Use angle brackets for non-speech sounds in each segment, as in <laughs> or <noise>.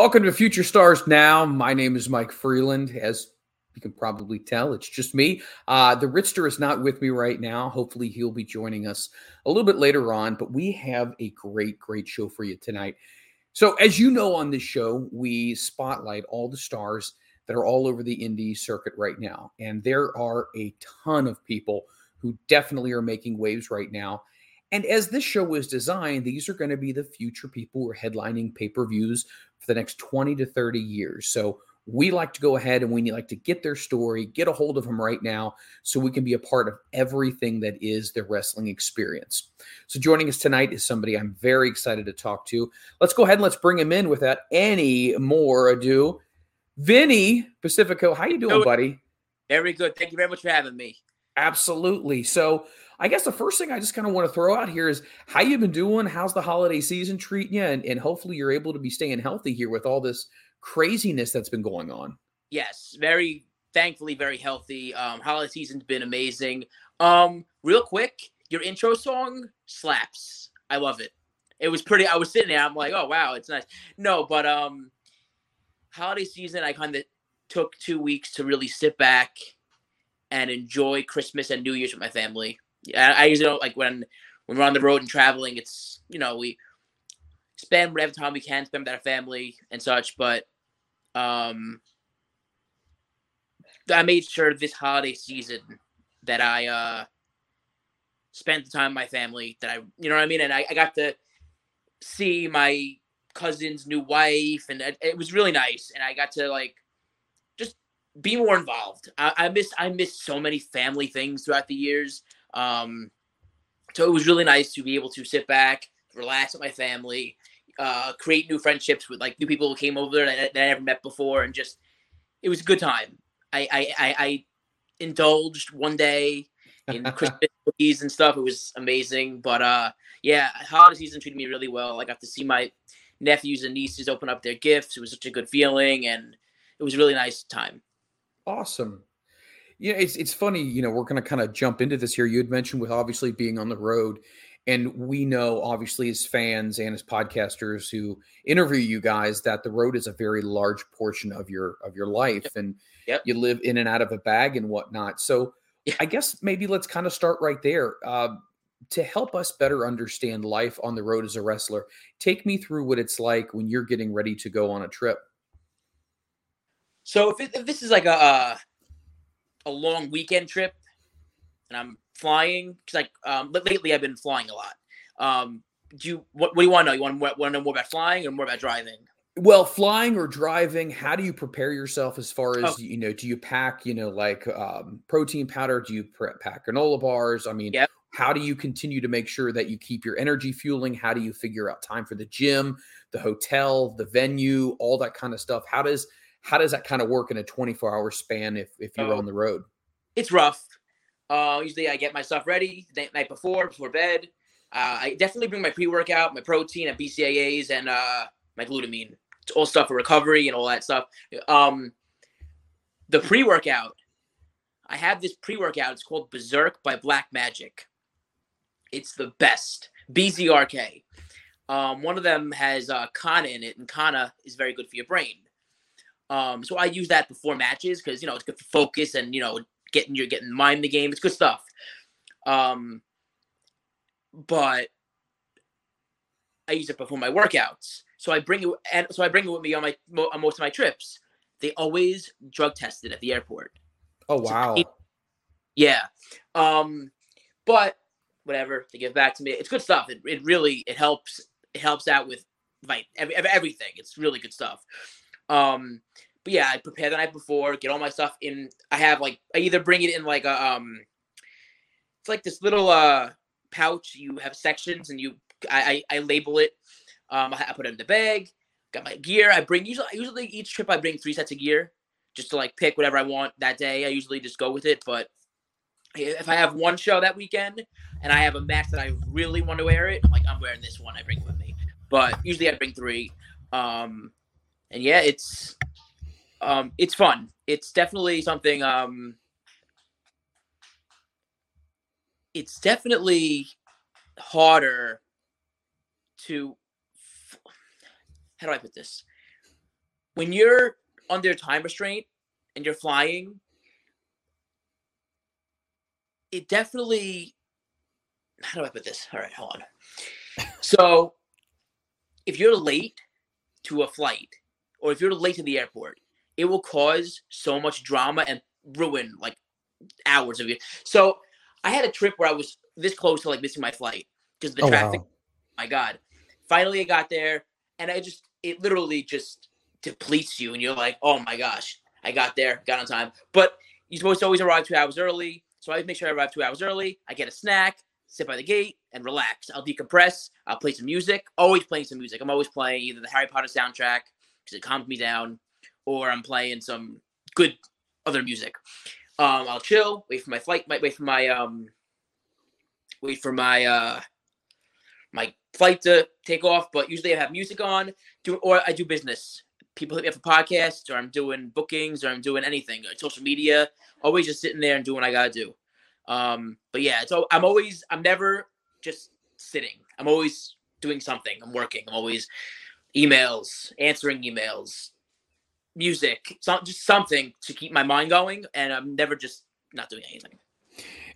Welcome to Future Stars Now. My name is Mike Freland. As you can probably tell, it's just me. Uh, the Ritzter is not with me right now. Hopefully, he'll be joining us a little bit later on. But we have a great, great show for you tonight. So, as you know, on this show, we spotlight all the stars that are all over the indie circuit right now. And there are a ton of people who definitely are making waves right now. And as this show was designed, these are going to be the future people who are headlining pay per views for the next 20 to 30 years. So we like to go ahead and we like to get their story, get a hold of them right now so we can be a part of everything that is their wrestling experience. So joining us tonight is somebody I'm very excited to talk to. Let's go ahead and let's bring him in without any more ado. Vinny Pacifico, how you doing, buddy? Very good. Thank you very much for having me. Absolutely. So I guess the first thing I just kind of want to throw out here is how you been doing? How's the holiday season treating you? And, and hopefully you're able to be staying healthy here with all this craziness that's been going on. Yes, very thankfully very healthy. Um, holiday season's been amazing. Um, real quick, your intro song slaps. I love it. It was pretty. I was sitting there. I'm like, oh wow, it's nice. No, but um, holiday season, I kind of took two weeks to really sit back and enjoy Christmas and New Year's with my family. I, I usually don't like when when we're on the road and traveling. It's you know we spend whatever time we can spend with our family and such. But um, I made sure this holiday season that I uh spent the time with my family. That I you know what I mean, and I, I got to see my cousin's new wife, and it, it was really nice. And I got to like just be more involved. I, I missed I missed so many family things throughout the years. Um, so it was really nice to be able to sit back, relax with my family, uh, create new friendships with like new people who came over that, that I never met before, and just it was a good time. I I, I, I indulged one day in <laughs> Christmas cookies and stuff. It was amazing. But uh, yeah, holiday season treated me really well. I got to see my nephews and nieces open up their gifts. It was such a good feeling, and it was a really nice time. Awesome. Yeah, it's it's funny, you know, we're going to kind of jump into this here. You had mentioned with obviously being on the road, and we know obviously as fans and as podcasters who interview you guys that the road is a very large portion of your of your life, and yep. you live in and out of a bag and whatnot. So Yeah. I guess maybe let's kind of start right there. Uh, to help us better understand life on the road as a wrestler, take me through what it's like when you're getting ready to go on a trip. So if, it, if this is like a uh, a long weekend trip, and I'm flying, because like um, lately I've been flying a lot. Um, do you what, what do you want to know? You want to know more about flying or more about driving? Well, flying or driving, how do you prepare yourself as far as Oh. you know? Do you pack, you know, like um, protein powder? Do you pack granola bars? I mean, Yep. how do you continue to make sure that you keep your energy fueling? How do you figure out time for the gym, the hotel, the venue, all that kind of stuff? How does how does that kind of work in a 24 hour span if if you're Oh. on the road? It's rough. Uh, usually I get my stuff ready the night before before bed. Uh, I definitely bring my pre workout, my protein, and BCAAs, and uh, my glutamine. It's all stuff for recovery and all that stuff. Um, the pre workout, I have this pre workout. It's called Berserk by Black Magic. It's the best. BZRK. Um, one of them has uh, Kana in it, and Kana is very good for your brain. Um, so I use that before matches because you know it's good for focus and you know getting your getting mind in the game. It's good stuff. Um, but I use it before my workouts. So I bring it, and so I bring it with me on my on most of my trips. They always drug tested at the airport. Oh wow. keep- Yeah. Um, but whatever they give back to me. It's good stuff. It, it really it helps it helps out with like every- everything. It's really good stuff. Um, but yeah, I prepare the night before, get all my stuff in. I have like I either bring it in like a um, it's like this little uh pouch. You have sections and you I I, I label it. Um, I, I put it in the bag. Got my gear. I bring usually usually each trip I bring three sets of gear. just to like pick whatever I want that day. I usually just go with it. But if I have one show that weekend and I have a match that I really want to wear it, I'm like, I'm wearing this one. I bring with me. But usually I bring three. Um, and yeah, it's um, it's fun. It's definitely something. Um, it's definitely harder to. How do I put this? When you're under time restraint and you're flying, it definitely. How do I put this? All right, hold on. So, if you're late to a flight, or if you're late to the airport, it will cause so much drama and ruin like hours of you. So I had a trip where I was this close to like missing my flight because the oh, traffic. Wow. My God! Finally, I got there, and I just it literally just depletes you, and you're like, oh my gosh, I got there, got on time. But you're supposed to always arrive two hours early, so I make sure I arrive two hours early. I get a snack, sit by the gate, and relax. I'll decompress. I'll play some music. Always playing some music. I'm always playing either the Harry Potter soundtrack it calms me down, or I'm playing some good other music. Um, I'll chill, wait for my flight, wait for my um, wait for my uh, my flight to take off. But usually I have music on, do or I do business. People hit me up for podcasts, or I'm doing bookings, or I'm doing anything, social media. Always just sitting there and doing what I gotta do. Um, but yeah, so I'm always, I'm never just sitting. I'm always doing something. I'm working. I'm always emails, answering emails, music, some, just something to keep my mind going. And I'm never just not doing anything.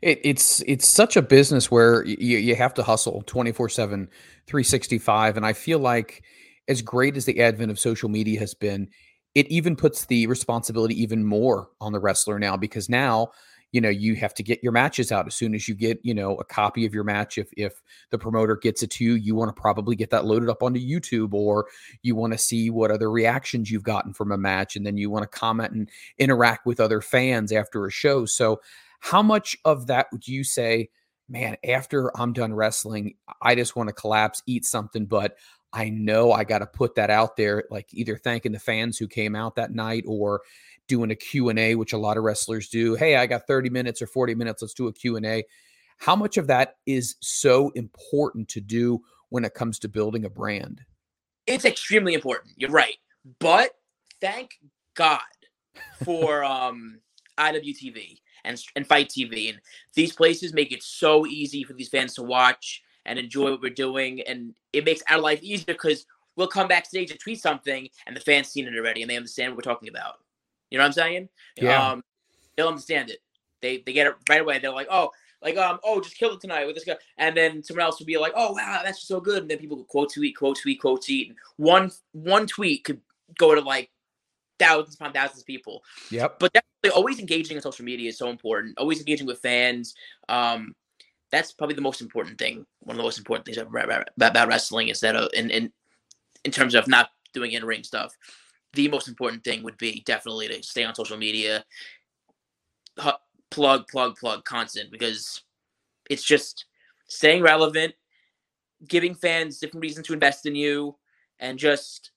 It, it's it's such a business where you, you have to hustle 24 7 365 and i feel like as great as the advent of social media has been it even puts the responsibility even more on the wrestler now because now you know you have to get your matches out. As soon as you get you know a copy of your match if if the promoter gets it to you you want to probably get that loaded up onto youtube or you want to see what other reactions you've gotten from a match and then you want to comment and interact with other fans after a show. So how much of that would you say man after i'm done wrestling i just want to collapse eat something but I know I got to put that out there, like either thanking the fans who came out that night or doing a Q&A, which a lot of wrestlers do. Hey, I got 30 minutes or 40 minutes. Let's do a Q&A. How much of that is so important to do when it comes to building a brand? It's extremely important. You're right. But thank God for <laughs> um, IWTV and, and FITE TV. And these places make it so easy for these fans to watch and enjoy what we're doing. And it makes our life easier because we'll come backstage and tweet something and the fans seen it already and they understand what we're talking about. You know what I'm saying? Yeah. Um, they'll understand it. They they get it right away. They're like, oh, like um, oh, just kill it tonight with this guy, and then someone else will be like, oh wow, that's so good, and then people quote tweet, quote tweet, quote tweet, and one one tweet could go to like thousands upon thousands of people. Yep. But definitely, always engaging on social media is so important. Always engaging with fans. Um, that's probably the most important thing. One of the most important things about, wrestling is that uh, in in in terms of not doing in ring stuff the most important thing would be definitely to stay on social media, plug, plug, plug, constant because it's just staying relevant, giving fans different reasons to invest in you, and just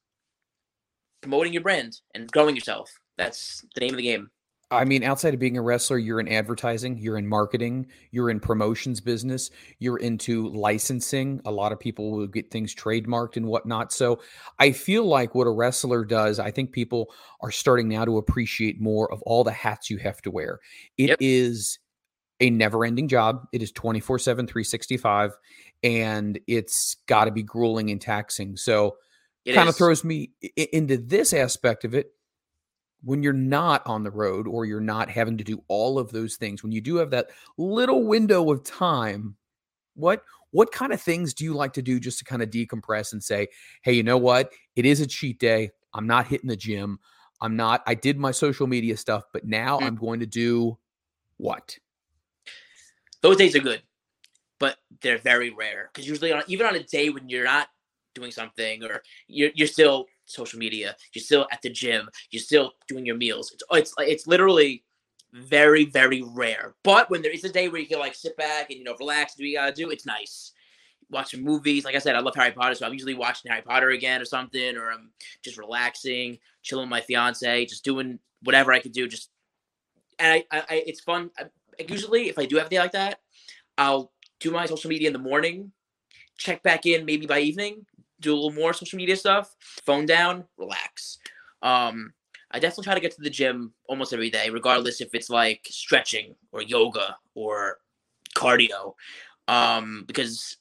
promoting your brand and growing yourself. That's the name of the game. I mean, outside of being a wrestler, you're in advertising, you're in marketing, you're in promotions business, you're into licensing. A lot of people will get things trademarked and whatnot. So I feel like what a wrestler does, I think people are starting now to appreciate more of all the hats you have to wear. It yep. is a never ending job. It is 24 7, 365, and it's got to be grueling and taxing. So it kind of throws me into this aspect of it when you're not on the road or you're not having to do all of those things when you do have that little window of time what what kind of things do you like to do just to kind of decompress and say hey you know what? It is a cheat day. I'm not hitting the gym. I'm not i did my social media stuff but now mm-hmm. i'm going to do what? Those days are good but they're very rare because usually on, even on a day when you're not doing something or you're, you're still social media. You're still at the gym. You're still doing your meals. It's it's it's literally very very rare. But when there is a day where you can like sit back and you know relax, and do what you gotta do, it's nice. watching movies. Like I said, I love Harry Potter, so I'm usually watching Harry Potter again or something, or I'm just relaxing, chilling with my fiance, just doing whatever I could do. Just and I, I, it's fun. I, usually, if I do have a day like that, I'll do my social media in the morning, check back in maybe by evening, do a little more social media stuff, phone down, relax. Um, I definitely try to get to the gym almost every day, regardless if it's like stretching or yoga or cardio, um, because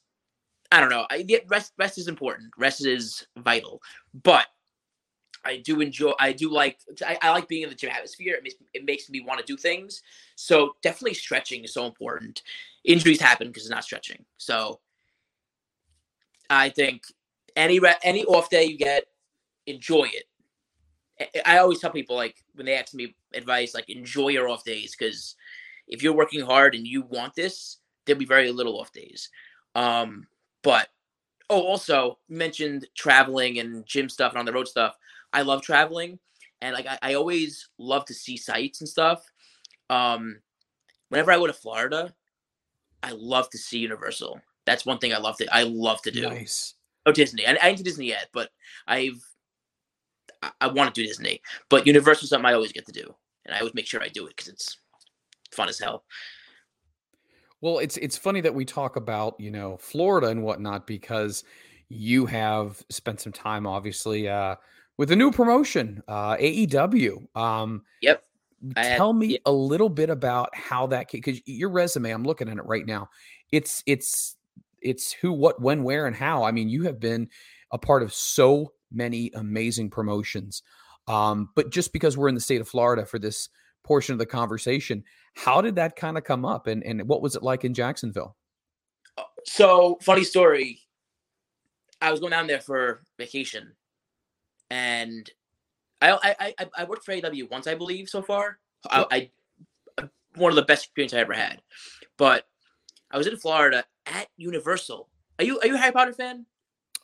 I don't know. I get rest. Rest is important. Rest is vital. But I do enjoy. I do like. I, I like being in the gym atmosphere. It makes it makes me want to do things. So definitely stretching is so important. Injuries happen because it's not stretching. So I think any re- any off day you get, enjoy it. I always tell people like when they ask me advice, like enjoy your off days because if you're working hard and you want this, there'll be very little off days. Um, but oh, also mentioned traveling and gym stuff and on the road stuff. I love traveling, and like I, I always love to see sights and stuff. Um, whenever I go to Florida, I love to see Universal. That's one thing I love to I love to do. Nice. Oh, Disney. I, I ain't to Disney yet, but I've I, I want to do Disney. But Universal something I always get to do, and I always make sure I do it because it's fun as hell. Well, it's it's funny that we talk about you know Florida and whatnot because you have spent some time, obviously, uh, with a new promotion, uh, AEW. Um, yep. Tell had, me yeah. a little bit about how that because your resume, I'm looking at it right now. It's it's it's who, what, when, where, and how. I mean, you have been a part of so many amazing promotions. Um, but just because we're in the state of Florida for this portion of the conversation, how did that kind of come up, and and what was it like in Jacksonville? Uh, so funny story. I was going down there for vacation, and I I I, I worked for AEW once, I believe, so far. I, I one of the best experiences I ever had. But I was in Florida at Universal. Are you are you a Harry Potter fan?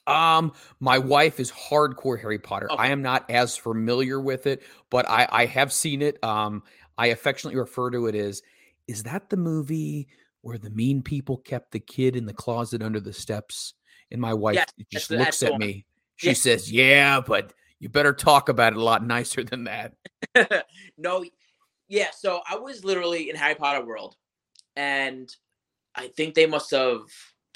Um, my wife is hardcore Harry Potter. Okay. I am not as familiar with it, but I I have seen it. Um, I affectionately refer to it as is that the movie where the mean people kept the kid in the closet under the steps? And my wife yeah, just looks at me. She yeah. says, "Yeah, but you better talk about it a lot nicer than that." <laughs> no, yeah. So I was literally in Harry Potter world, and I think they must have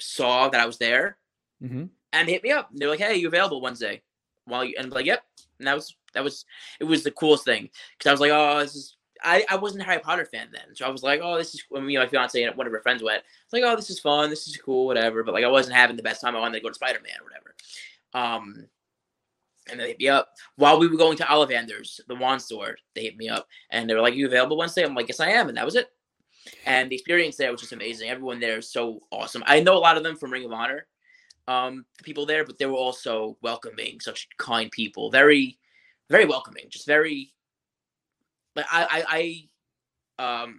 saw that I was there mm-hmm. and hit me up. They're like, "Hey, you available Wednesday?" While you and I'm like, "Yep." And that was that was it was the coolest thing because I was like, "Oh, this is." I, I wasn't a Harry Potter fan then, so I was like, "Oh, this is." When me and my fiance and one of her friends went, it's like, "Oh, this is fun. This is cool, whatever." But like, I wasn't having the best time. I wanted to go to Spider Man or whatever. Um, and they hit me up while we were going to Ollivander's, the wand store. They hit me up and they were like, "You available Wednesday?" I'm like, "Yes, I am," and that was it and the experience there was just amazing. Everyone there is so awesome. I know a lot of them from Ring of Honor, um, the people there, but they were also welcoming, such kind people, very, very welcoming, just very. Like I, I, I, um,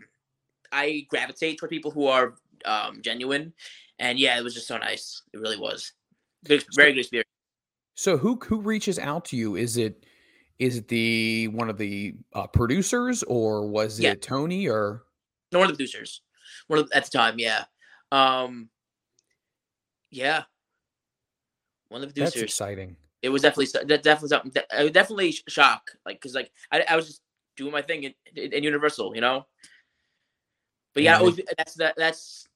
I gravitate toward people who are um, genuine, and yeah, it was just so nice. It really was. Good, very good experience. So who who reaches out to you? Is it is it the one of the uh, producers or was it Tony or one of the producers, one of, at the time, yeah, um, yeah, one of the producers. That's exciting. It was definitely definitely something. That, definitely shock, like because like I, I was just doing my thing in, in Universal, you know. But yeah, always, that's that that's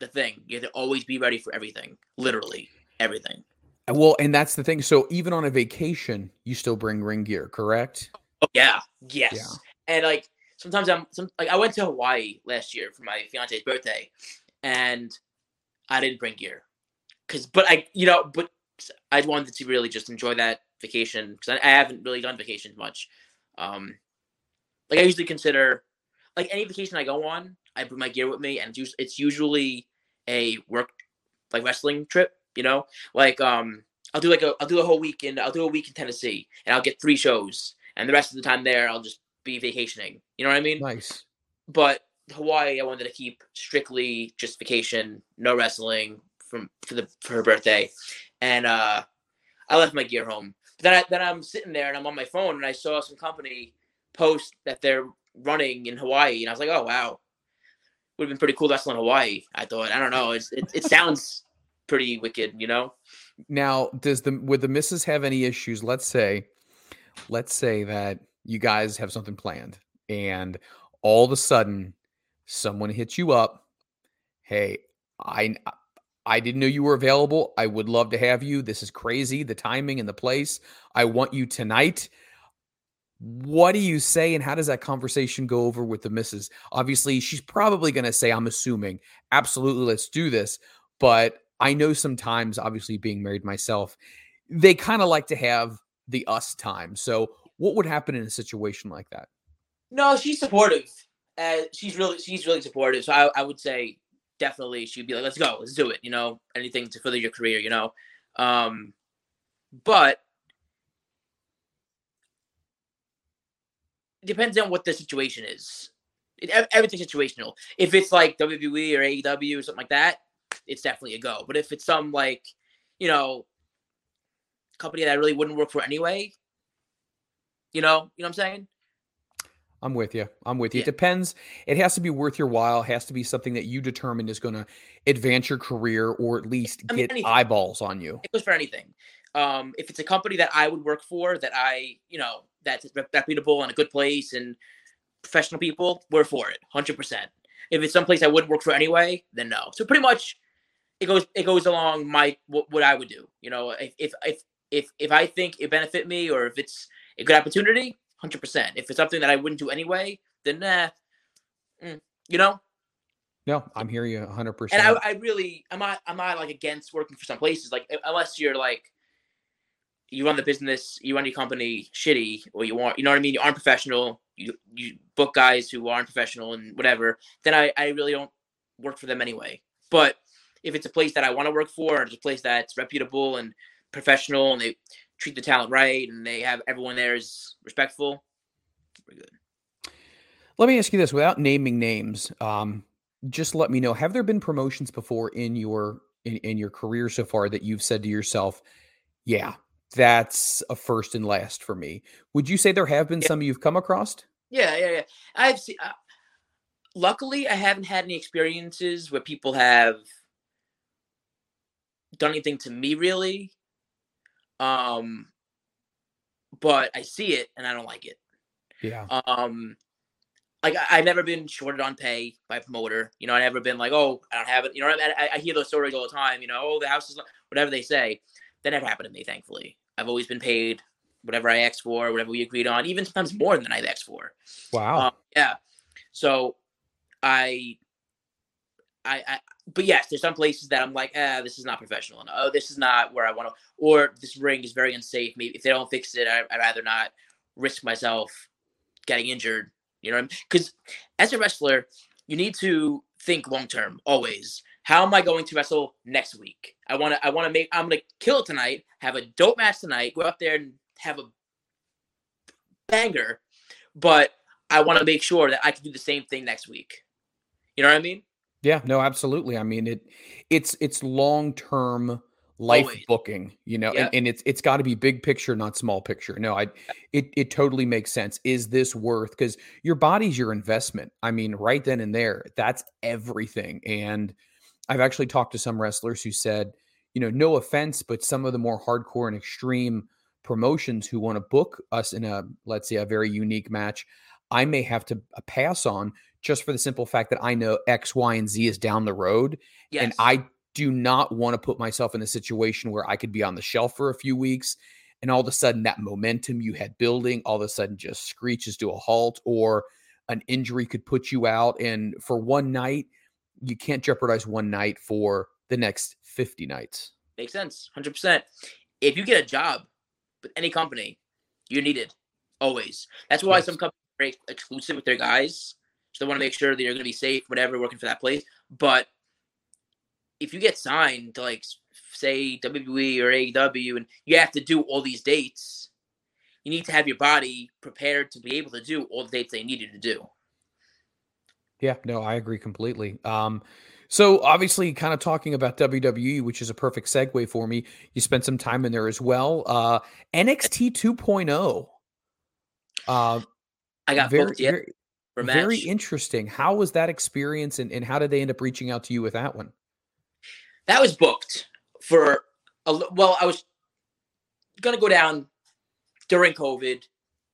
the thing. You have to always be ready for everything, literally everything. Well, and that's the thing. So even on a vacation, you still bring ring gear, correct? Oh yeah, yes. Yeah. And like sometimes I'm some like I went to Hawaii last year for my fiance's birthday, and I didn't bring gear, cause but I you know but I wanted to really just enjoy that vacation because I, I, haven't really done vacations much. Um, like I usually consider like any vacation I go on, I bring my gear with me, and it's, usually a work like wrestling trip. You know, like um, I'll do like a I'll do a whole week in I'll do a week in Tennessee, and I'll get three shows, and the rest of the time there I'll just be vacationing. You know what I mean? Nice. But Hawaii, I wanted to keep strictly just vacation, no wrestling from for the for her birthday, and uh, I left my gear home. But then I, then I'm sitting there and I'm on my phone and I saw some company post that they're running in Hawaii, and I was like, oh wow, would have been pretty cool to wrestle in Hawaii. I thought I don't know, it's, it it sounds pretty wicked, you know. Now, does the would the missus have any issues? Let's say, let's say that you guys have something planned, and all of a sudden, someone hits you up. Hey, I I didn't know you were available. I would love to have you. This is crazy. The timing and the place. I want you tonight. What do you say, and how does that conversation go over with the missus? Obviously, she's probably going to say, I'm assuming, absolutely, let's do this. But I know sometimes, obviously, being married myself, they kind of like to have the us time. So, what would happen in a situation like that? No, she's supportive. Uh, she's really, she's really supportive. So I, I would say definitely she'd be like, let's go, let's do it. You know, anything to further your career. You know, um, but it depends on what the situation is. It, everything's situational. If it's like WWE or AEW or something like that, it's definitely a go. But if it's some like, you know, company that I really wouldn't work for anyway, you know, you know what I'm saying? I'm with you. I'm with you. Yeah. It depends. It has to be worth your while. It has to be something that you determine is going to advance your career or at least I mean, get anything. eyeballs on you. It goes for anything. Um, if it's a company that I would work for, that I, you know, that's reputable and a good place and professional people, we're for it, hundred percent. If it's someplace I wouldn't work for anyway, then no. So pretty much, it goes it goes along my what, what I would do. You know, if if if if if I think it benefit me or if it's a good opportunity, hundred percent. If it's something that I wouldn't do anyway, then nah, mm, you know. No, I'm hearing you hundred percent. And I, I really, am I, am not like against working for some places? Like, unless you're like, you run the business, you run your company shitty, or you want, you know what I mean? You aren't professional. You you book guys who aren't professional and whatever. Then I, I really don't work for them anyway. But if it's a place that I want to work for, or it's a place that's reputable and professional, and they treat the talent right, and they have everyone there is respectful, we're good. Let me ask you this: without naming names, um, just let me know. Have there been promotions before in your in, in your career so far that you've said to yourself, "Yeah, that's a first and last for me"? Would you say there have been yeah. some you've come across? Yeah, yeah, yeah. I've seen. Uh, luckily, I haven't had any experiences where people have done anything to me really. Um, but I see it and I don't like it. Yeah. Um, like I, have never been shorted on pay by a promoter. You know, I've never been like, oh, I don't have it. You know, I, I, hear those stories all the time. You know, oh, the house is whatever they say. That never happened to me, thankfully. I've always been paid whatever I asked for, whatever we agreed on, even sometimes more than I've asked for. Wow. Um, yeah. So I, I, I, but yes, there's some places that I'm like, ah, this is not professional. And, oh, this is not where I want to, or this ring is very unsafe. Maybe if they don't fix it, I, would rather not risk myself getting injured. You know, because as a wrestler, you need to think long term always. How am I going to wrestle next week? I want to, I want to make, I'm going to kill tonight, have a dope match tonight, go out there and have a banger, but I want to make sure that I can do the same thing next week. You know what I mean? Yeah, no, absolutely. I mean it it's it's long term life Always. booking, you know, yep. and, and, it's it's got to be big picture, not small picture. No, I it it totally makes sense. Is this worth because your body's your investment? I mean, right then and there, that's everything. And I've actually talked to some wrestlers who said, you know, no offense, but some of the more hardcore and extreme promotions who want to book us in a let's say a very unique match, I may have to uh, pass on just for the simple fact that I know X, Y, and Z is down the road. Yes. And I do not want to put myself in a situation where I could be on the shelf for a few weeks and all of a sudden that momentum you had building all of a sudden just screeches to a halt or an injury could put you out. And for one night, you can't jeopardize one night for the next 50 nights. Makes sense. 100%. If you get a job with any company, you're needed always. That's why yes. some companies very exclusive with their guys so they want to make sure that you're going to be safe, whatever, working for that place. But if you get signed to like say WWE or AEW and you have to do all these dates, you need to have your body prepared to be able to do all the dates they need you to do. Yeah, no, I agree completely. Um, so obviously, kind of talking about WWE, which is a perfect segue for me. You spent some time in there as well. Uh, NXT 2.0. Uh, I got very, booked yet. Very. Very interesting. How was that experience and, and how did they end up reaching out to you with that one? That was booked. for a well, I was gonna go down during COVID.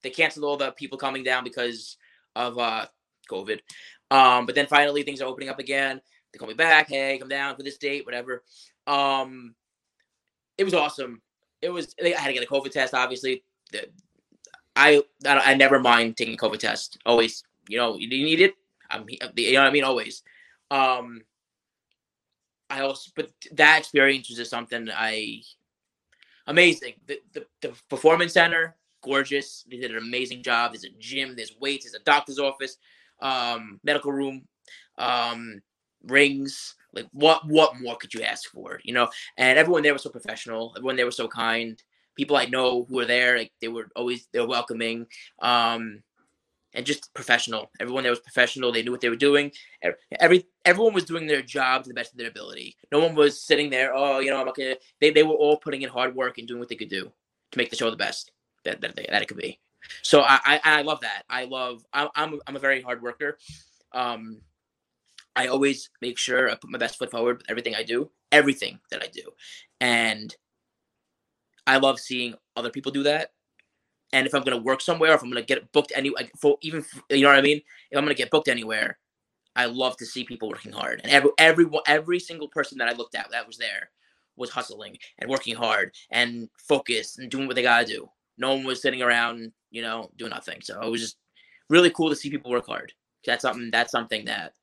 They canceled all the people coming down because of uh COVID. Um, but then finally things are opening up again. They call me back. Hey, come down for this date, whatever. Um, it was awesome. It was. I had to get a COVID test. Obviously, The- I I, never mind taking COVID test. Always, you know, you need it. I'm, you know what I mean. Always. Um, I also, but that experience was just something I amazing. The, the the performance center, gorgeous. They did an amazing job. There's a gym. There's weights. There's a doctor's office, um, medical room, um, rings. Like what what more could you ask for? You know, and everyone there was so professional. Everyone there was so kind. People I know who were there, like they were always they're welcoming. Um, and just professional. Everyone there was professional. They knew what they were doing. Every everyone was doing their job to the best of their ability. No one was sitting there. Oh, you know, I'm okay. They they were all putting in hard work and doing what they could do to make the show the best that that, that it could be. So I, I I love that. I love. I'm I'm I'm a very hard worker. Um, I always make sure I put my best foot forward with everything I do, everything that I do, and I love seeing other people do that and if I'm gonna work somewhere, if I'm gonna get booked any, for even you know what I mean, if I'm gonna get booked anywhere, I love to see people working hard. And every every every single person that I looked at that was there was hustling and working hard and focused and doing what they gotta do. No one was sitting around, you know, doing nothing. So it was just really cool to see people work hard. That's something. That's something that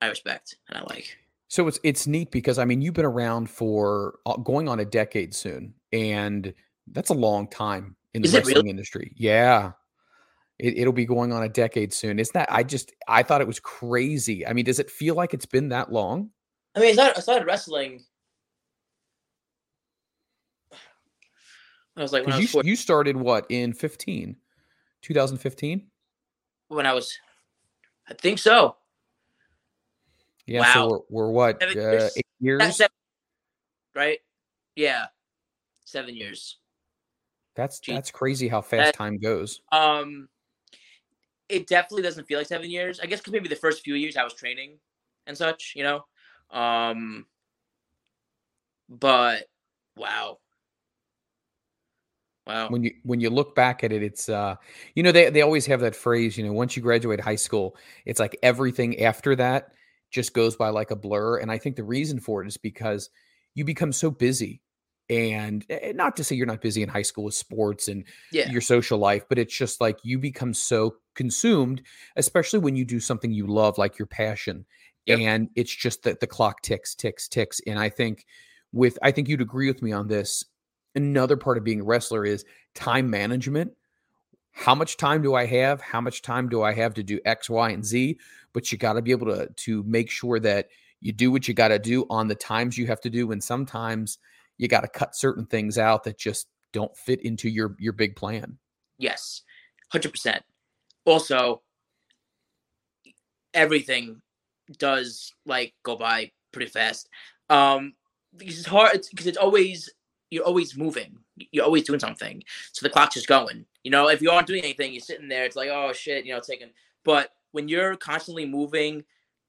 I respect and I like. So it's it's neat because I mean you've been around for uh, going on a decade soon, and that's a long time in the Is it really? wrestling industry. Yeah, it, it'll be going on a decade soon. Isn't that? I just I thought it was crazy. I mean, does it feel like it's been that long? I mean, I started, I started wrestling. I was like when I was you you started what in 15, 2015? when I was, I think so. Yeah, so we're, we're what Seven uh, years. eight years? seven, right? Yeah, seven years. That's Gee. that's crazy how fast That- time goes. Um, it definitely doesn't feel like seven years. I guess because maybe the first few years I was training and such, you know. Um, but wow, wow. when you when you look back at it it's uh you know they they always have that phrase you know once you graduate high school it's like everything after that just goes by like a blur and i think the reason for it is because you become so busy and eh, not to say you're not busy in high school with sports and Yeah. your social life but it's just like you become so consumed especially when you do something you love like your passion Yep. and it's just that the clock ticks ticks ticks and i think with i think you'd agree with me on this another part of being a wrestler is time management. How much time do I have? How much time do I have to do X, Y, and Z? But you got to be able to to make sure that you do what you got to do on the times you have to do, and sometimes you got to cut certain things out that just don't fit into your your big plan. Yes, hundred percent. Also, everything does like go by pretty fast. Um, because it's hard. It's because it's always you're always moving. You're always doing something. So the clock's just going. You know, if you aren't doing anything, you're sitting there. It's like, oh shit, you know, taking. Um, but when you're constantly moving,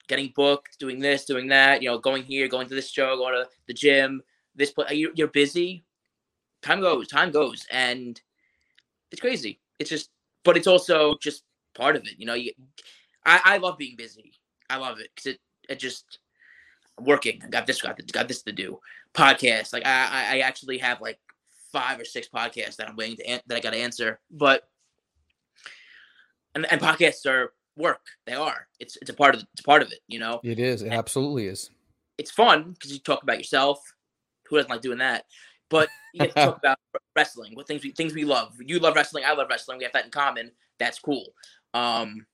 getting booked, doing this, doing that, you know, going here, going to this show, going to the gym, this place, you're, busy. Time goes, time goes, and it's crazy. It's just, but it's also just part of it. You know, you, I, I love being busy. I love it because it, it just working. I got this, got this, got this to do. Podcast, like I- I actually have like five or six podcasts that I'm waiting to an- that I got to answer. But and and podcasts are work. They are. It's it's a part of it's a part of it. You know, It is. It absolutely is. it's fun because you talk about yourself. Who doesn't like doing that? But you get to talk <laughs> about wrestling, what things we things we love. You love wrestling, I love wrestling. We have that in common. That's cool. Um,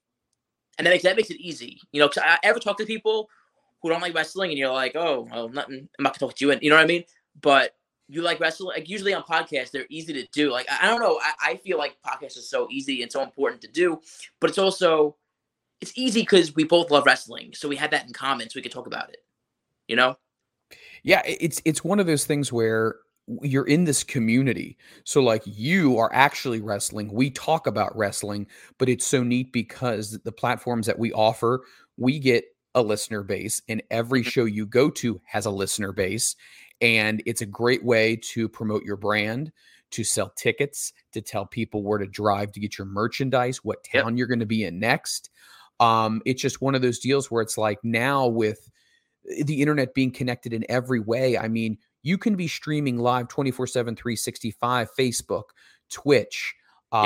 and that makes that makes it easy. You know, 'cause I ever talk to people who don't like wrestling, and you're like, oh, well, nothing. I'm not gonna talk to you, and you know what I mean. But you like wrestling. Like usually on podcasts, they're easy to do. Like I, I don't know. I, I feel like podcasts are so easy and so important to do, but it's also it's easy because we both love wrestling, so we had that in common, so we could talk about it. You know. Yeah, it's it's one of those things where you're in this community. So like you are actually wrestling. We talk about wrestling, but it's so neat because the platforms that we offer, we get a listener base and every mm-hmm. show you go to has a listener base and it's a great way to promote your brand, to sell tickets, to tell people where to drive to get your merchandise, what town yep. you're going to be in next. Um, it's just one of those deals where it's like now with eh, the internet being connected in every way. I mean, you can be streaming live 24 7, 365, Facebook, Twitch, um,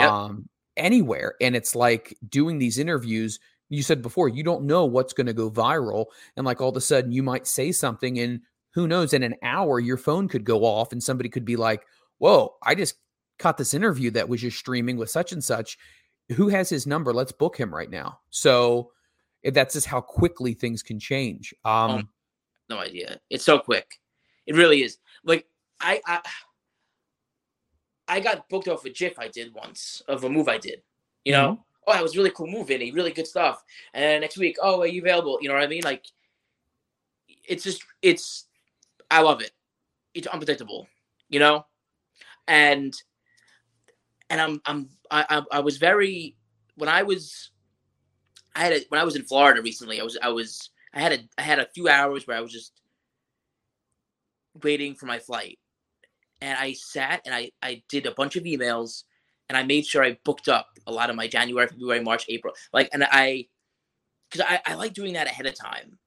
yep. anywhere. And it's like doing these interviews. You said before, you don't know what's going to go viral. And like all of a sudden, you might say something, and who knows, in an hour, your phone could go off, and somebody could be like, Whoa, I just caught this interview that was just streaming with such and such. Who has his number? Let's book him right now. So eh, that's just how quickly things can change. Oh, um, no idea. It's so quick. It really is. Like I, I, I got booked off a GIF I did once of a move I did. You know, mm-hmm. oh, that was really cool move, Vinny. Really good stuff. And next week, oh, are you available? You know what I mean? Like, it's just, it's, I love it. It's unpredictable. You know, and and I'm I'm I I was very when I was I had a, when I was in Florida recently. I was I was I had a I had a few hours where I was just waiting for my flight. And I sat and I, I did a bunch of emails and I made sure I booked up a lot of my January, February, March, April. Like, and I, because I, I like doing that ahead of time.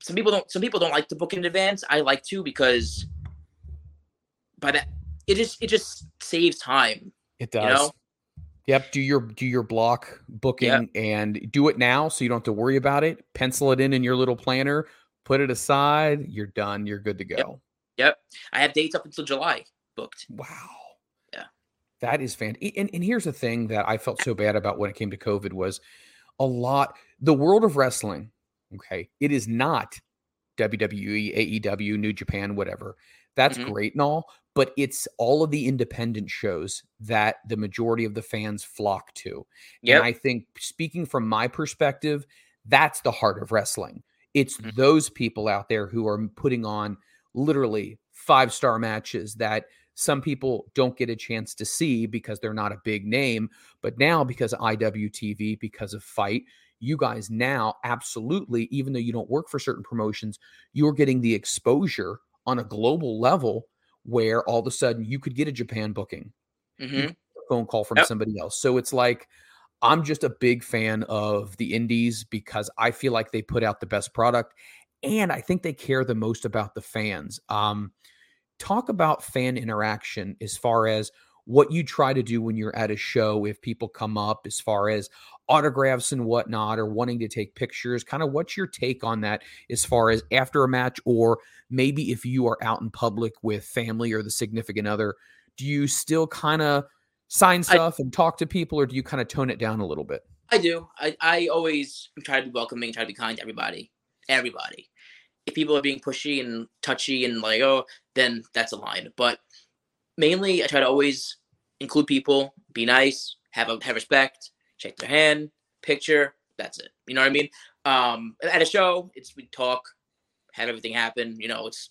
Some people don't. Some people don't like to book in advance. I like to because by that it just it just saves time. It does. You know? Yep. Do your do your block booking yep. and do it now so you don't have to worry about it. Pencil it in in your little planner. Put it aside. You're done. You're good to go. Yep. Yep. I have dates up until July booked. Wow. Yeah. That is fantastic. And, and here's the thing that I felt so bad about when it came to COVID was a lot, the world of wrestling, okay, it is not WWE, AEW, New Japan, whatever. That's mm-hmm. great and all, but it's all of the independent shows that the majority of the fans flock to. Yeah. And I think, speaking from my perspective, that's the heart of wrestling. It's mm-hmm. those people out there who are putting on literally five star matches that some people don't get a chance to see because they're not a big name. But now, because IWTV, because of FITE, you guys now absolutely, even though you don't work for certain promotions, you're getting the exposure on a global level where all of a sudden you could get a Japan booking, mm-hmm. phone call from yep. somebody else. So it's like, I'm just a big fan of the indies because I feel like they put out the best product and I think they care the most about the fans. Um, talk about fan interaction as far as what you try to do when you're at a show if people come up as far as autographs and whatnot or wanting to take pictures kind of what's your take on that as far as after a match or maybe if you are out in public with family or the significant other do you still kind of sign stuff I, and talk to people or do you kind of tone it down a little bit? I do. I, I always try to be welcoming try to be kind to everybody everybody. If people are being pushy and touchy and like oh then that's a line. But mainly i try to always include people be nice have a have respect shake their hand picture that's it you know what i mean um at a show it's we talk have everything happen you know it's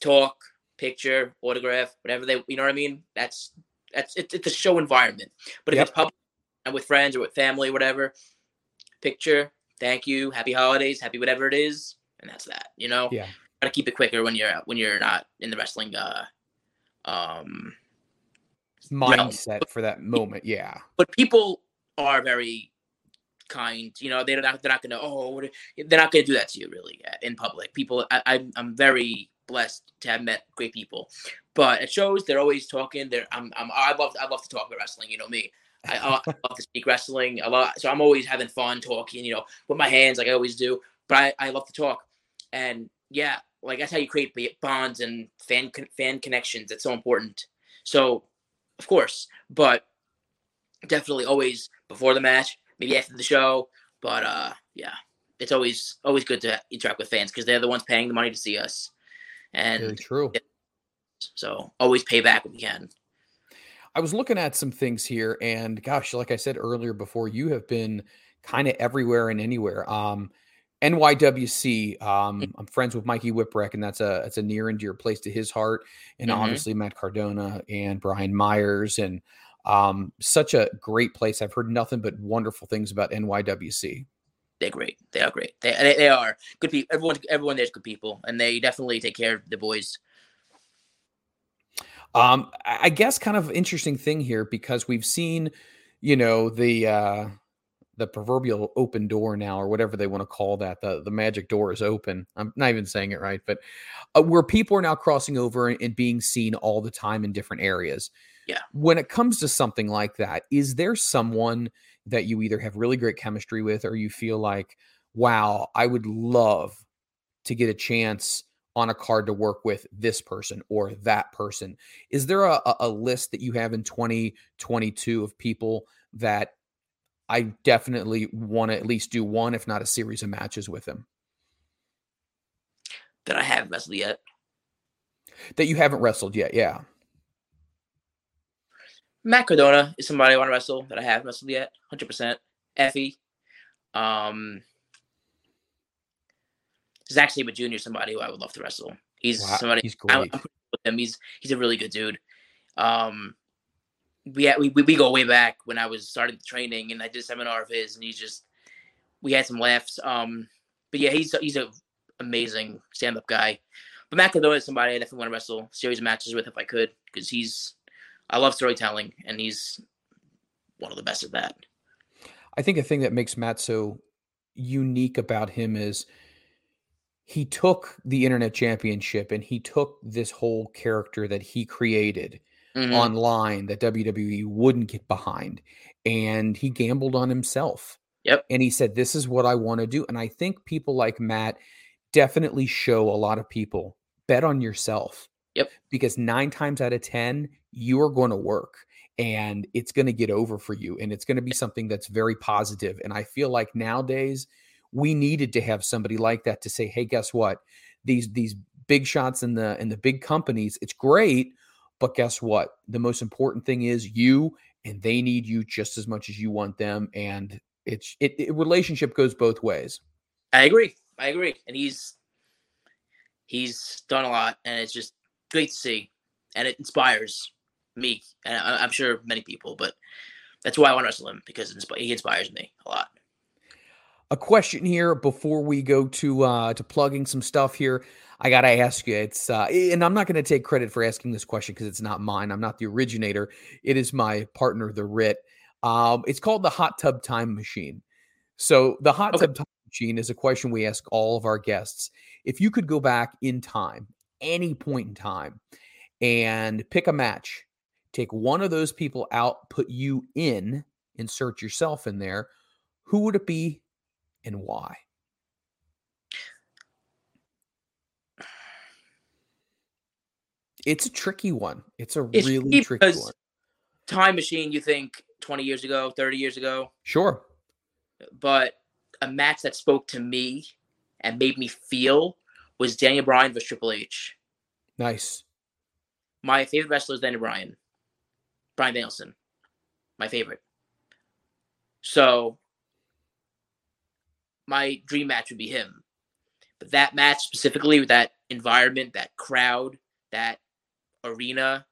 talk picture autograph whatever they you know what i mean that's that's it's, it's a show environment but if yep. it's public and with friends or with family whatever picture thank you happy holidays happy whatever it is and that's that. You know, yeah. Got to keep it quicker when you're when you're not in the wrestling uh um mindset realm. for that moment. Yeah, but people are very kind. You know, they're not they're not gonna oh they're not gonna do that to you really in public. People, I, I'm I'm very blessed to have met great people, but at shows they're always talking. They're I'm, I'm I love I love to talk about wrestling. You know me. I, I <laughs> love to speak wrestling a lot, so I'm always having fun talking. You know, with my hands like I always do. But I, I love to talk. And yeah, like that's how you create bonds and fan fan connections. That's so important. So, of course, but definitely always before the match, maybe after the show. But uh, yeah, it's always always good to interact with fans because they're the ones paying the money to see us. And Very true. so always pay back when we can. I was looking at some things here, and gosh, like I said earlier before, you have been kind of everywhere and anywhere. Um, NYWC. Um, mm. I'm friends with Mikey Whipwreck, and that's a that's a near and dear place to his heart. And mm-hmm. obviously Matt Cardona and Brian Myers, and um, such a great place. I've heard nothing but wonderful things about NYWC. they're great. They are great. They they, they are good people. Everyone everyone there's good people, and they definitely take care of the boys. Um, I guess kind of interesting thing here because we've seen, you know, the uh the proverbial open door now, or whatever they want to call that. The the magic door is open. I'm not even saying it right, but uh, where people are now crossing over and, and being seen all the time in different areas. Yeah. When it comes to something like that, is there someone that you either have really great chemistry with, or you feel like, wow, I would love to get a chance on a card to work with this person or that person. Is there a, a list that you have in 2022 of people that I definitely want to at least do one, if not a series of matches with him? That I haven't wrestled yet. That you haven't wrestled yet, yeah. Matt Cardona is somebody I want to wrestle that I haven't wrestled yet. 100%. Effy. Um, Zack Sabre Jr. somebody who I would love to wrestle. He's wow, somebody. He's great. I'm, I'm with him. He's he's a really good dude. Um, we, had, we we go way back when I was starting training, and I did a seminar of his, and he's just we had some laughs. Um, but yeah, he's he's a amazing stand up guy. But Matt Cardona is somebody I definitely want to wrestle series of matches with if I could, because he's I love storytelling, and he's one of the best at that. I think a thing that makes Matt so unique about him is he took the internet championship and he took this whole character that he created mm-hmm. online that WWE wouldn't get behind and he gambled on himself. Yep. And he said this is what I want to do and I think people like Matt definitely show a lot of people bet on yourself. Yep. Because 9 times out of 10 you are going to work and it's going to get over for you and it's going to be something that's very positive. positive and I feel like nowadays we needed to have somebody like that to say, "Hey, guess what? These these big shots in the in the big companies, it's great, but guess what? The most important thing is you, and they need you just as much as you want them, and it's it, it relationship goes both ways." I agree. I agree, and he's he's done a lot, and it's just great to see, and it inspires me, and I, am sure many people, but that's why I want to wrestle him because he inspires me a lot a question here before we go to uh, to plugging some stuff here. I gotta ask you. It's uh, and I'm not going to take credit for asking this question because it's not mine. I'm not the originator. It is my partner, the Rit. Um, it's called the hot tub time machine. So the hot okay. tub time machine is a question we ask all of our guests. If you could go back in time, any point in time, and pick a match, take one of those people out, put you in, insert yourself in there. Who would it be and why? It's a tricky one. It's a it's really tricky one. Time machine, you think 20 years ago, 30 years ago? Sure. But a match that spoke to me and made me feel was Daniel Bryan versus Triple H. Nice. My favorite wrestler is Daniel Bryan. Bryan Danielson. My favorite. So my dream match would be him. But that match specifically with that environment, that crowd, that arena,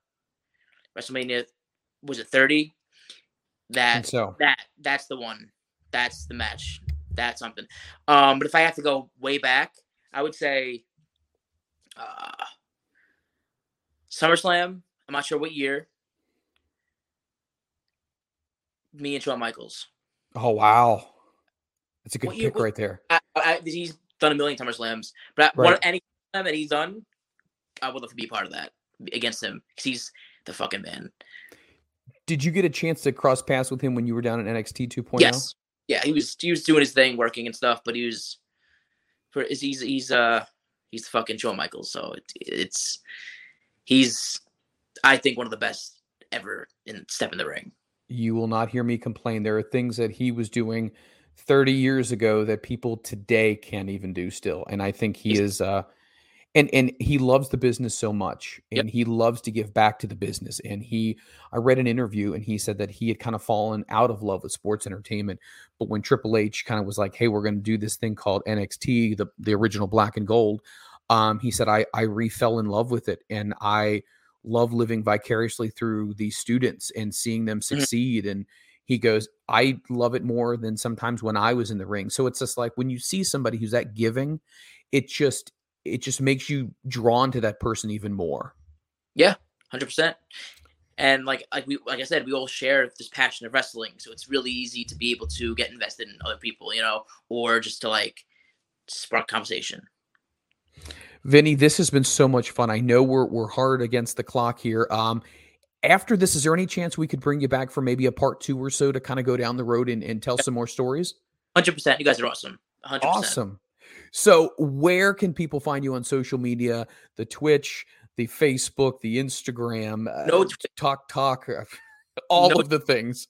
WrestleMania was it 30? That so. that that's the one. That's the match. That's something. Um, but if I have to go way back, I would say uh SummerSlam. I'm not sure what year. Me and Shawn Michaels. Oh wow. That's a good pick right there. I, I, he's done a million Summer Slams, but right. any time that he's done, I would love to be part of that against him because he's the fucking man. Did you get a chance to cross paths with him when you were down at NXT 2.0? Yes. Yeah, he was he was doing his thing, working and stuff, but he was for he's he's uh he's the fucking Shawn Michaels, so it, it's he's I think one of the best ever in step in the ring. You will not hear me complain. There are things that he was doing 30 years ago that people today can't even do still. And I think he is uh and and he loves the business so much and yep. he loves to give back to the business and he i read an interview and he said that he had kind of fallen out of love with sports entertainment but when triple h kind of was like hey we're going to do this thing called nxt the, the original black and gold um, he said i i refell in love with it and i love living vicariously through these students and seeing them mm-hmm. succeed mm-hmm. and He goes, I love it more than sometimes when I was in the ring. So it's just like when you see somebody who's that giving, it just it just makes you drawn to that person even more. Yeah, hundred percent. And like like we like I said, we all share this passion of wrestling, so it's really easy to be able to get invested in other people, you know, or just to like spark conversation. Vinny, this has been so much fun. I know we're we're hard against the clock here. Um, after this, is there any chance we could bring you back for maybe a part two or so to kind of go down the road and, and tell some more stories? Hundred percent. You guys are awesome. 100%. Awesome. So, where can people find you on social media? The Twitch, the Facebook, the Instagram, no uh, Talk Talk, all no, of the things.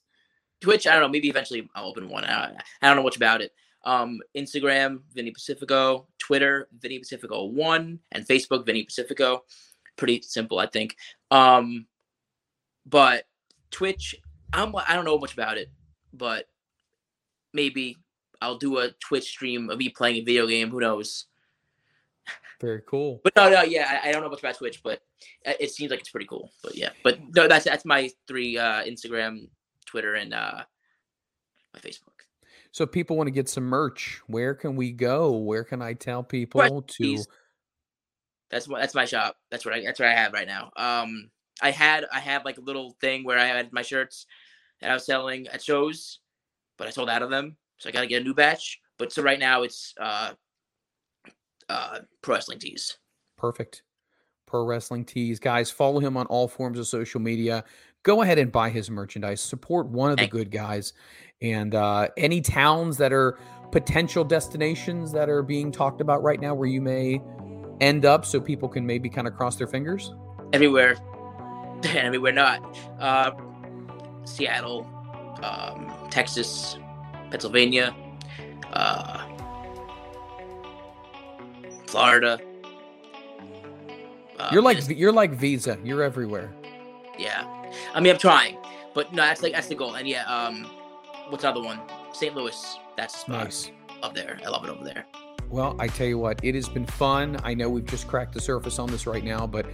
Twitch, I don't know. Maybe eventually I'll open one. I, I don't know much about it. Um, Instagram, Vinny Pacifico, Twitter, Vinny Pacifico one, and Facebook, Vinny Pacifico. Pretty simple, I think. Um, but Twitch, I'm I don't know much about it, but maybe I'll do a Twitch stream of me playing a video game. Who knows? Very cool. But no, no, yeah, I, I, don't know much about Twitch, but it seems like it's pretty cool. But yeah, but no, that's that's my three: uh, Instagram, Twitter, and uh, my Facebook. So, if people want to get some merch, where can we go? Where can I tell people right. to? That's what that's my shop. That's what I that's what I have right now. Um, I had I had like a little thing where I had my shirts that I was selling at shows, but I sold out of them, so I got to get a new batch. But so right now it's uh, uh, pro wrestling tees. Perfect. Pro wrestling tees, guys. Follow him on all forms of social media. Go ahead and buy his merchandise. Support one of the good guys. And uh, any towns that are potential destinations that are being talked about right now where you may end up, so people can maybe kind of cross their fingers. Everywhere <laughs> I mean we're not. Uh, Seattle, um, Texas, Pennsylvania, uh, Florida. Uh, you're like you're like Visa. You're everywhere. Yeah, I mean I'm trying, but no, that's like that's the goal. And yeah, um, what's the other one? St. Louis. That's. Nice. Up there, I love it over there. Well, I tell you what, it has been fun. I know we've just cracked the surface on this right now, but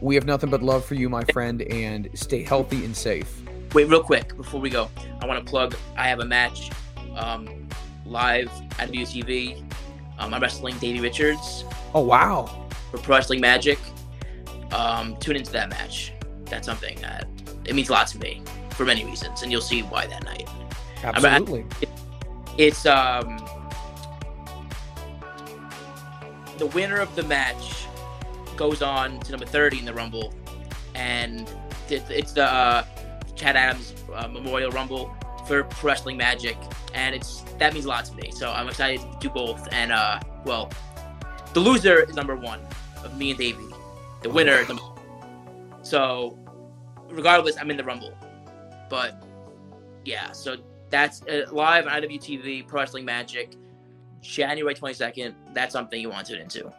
we have nothing but love for you, my friend, and stay healthy and safe. Wait, real quick before we go, I want to plug. I have a match um, live at IWTV. Um, I'm wrestling Davey Richards. Oh wow! For Pro Wrestling Magic. Um, tune into that match. That's something that it means a lot to me for many reasons, and you'll see why that night. Absolutely. I, it, it's um the winner of the match goes on to number 30 in the Rumble, and it's the uh, Chad Adams uh, Memorial Rumble for Wrestling Magic, and it's that means a lot to me. So I'm excited to do both. And uh, well, the loser is number one of me and Davey. The winner, so regardless, I'm in the Rumble. But yeah, so that's uh, live on IWTV Pro Wrestling Magic. January 22nd, that's something you want to tune into.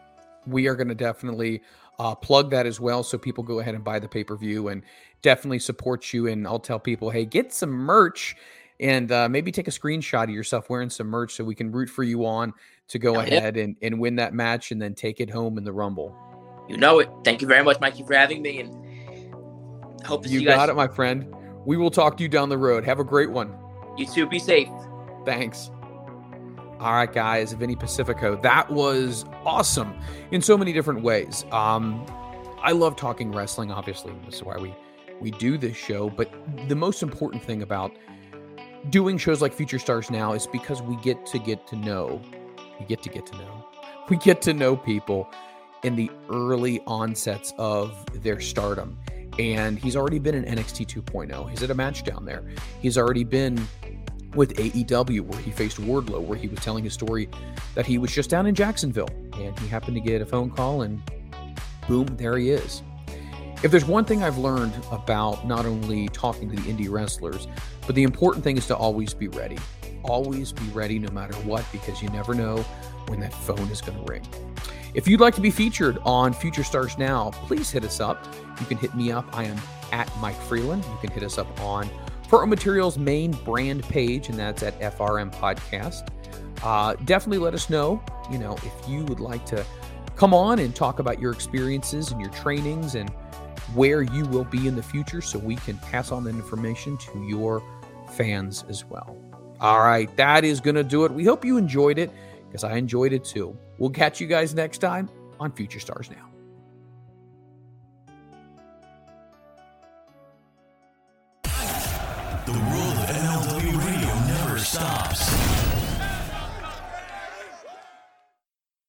We are going to definitely uh, plug that as well. So people go ahead and buy the pay per view and definitely support you. And I'll tell people, hey, get some merch and uh, maybe take a screenshot of yourself wearing some merch so we can root for you on to go ahead and, and win that match and then take it home in the Rumble. You know it. Thank you very much, Mikey, for having me. And hope to you, you got guys. it, my friend. We will talk to you down the road. Have a great one. You too. Be safe. Thanks. All right, guys, Vinny Pacifico. That was awesome in so many different ways. Um, I love talking wrestling, obviously. This is why we we do this show. But the most important thing about doing shows like Future Stars now is because we get to get to know, we get to get to know, <laughs> we get to know people in the early onsets of their stardom. And he's already been in NXT 2.0. He's at a match down there. He's already been with AEW, where he faced Wardlow, where he was telling his story that he was just down in Jacksonville and he happened to get a phone call and boom, there he is. If there's one thing I've learned about not only talking to the indie wrestlers, but the important thing is to always be ready. Always be ready no matter what, because you never know when that phone is going to ring. If you'd like to be featured on Future Stars Now, please hit us up. You can hit me up. I am at Mike Freland. You can hit us up on Fertile Materials main brand page, and that's at FRM Podcast. Uh, definitely let us know, you know, if you would like to come on and talk about your experiences and your trainings and where you will be in the future so we can pass on that information to your fans as well. All right, that is going to do it. We hope you enjoyed it because I enjoyed it too. We'll catch you guys next time on Future Stars Now.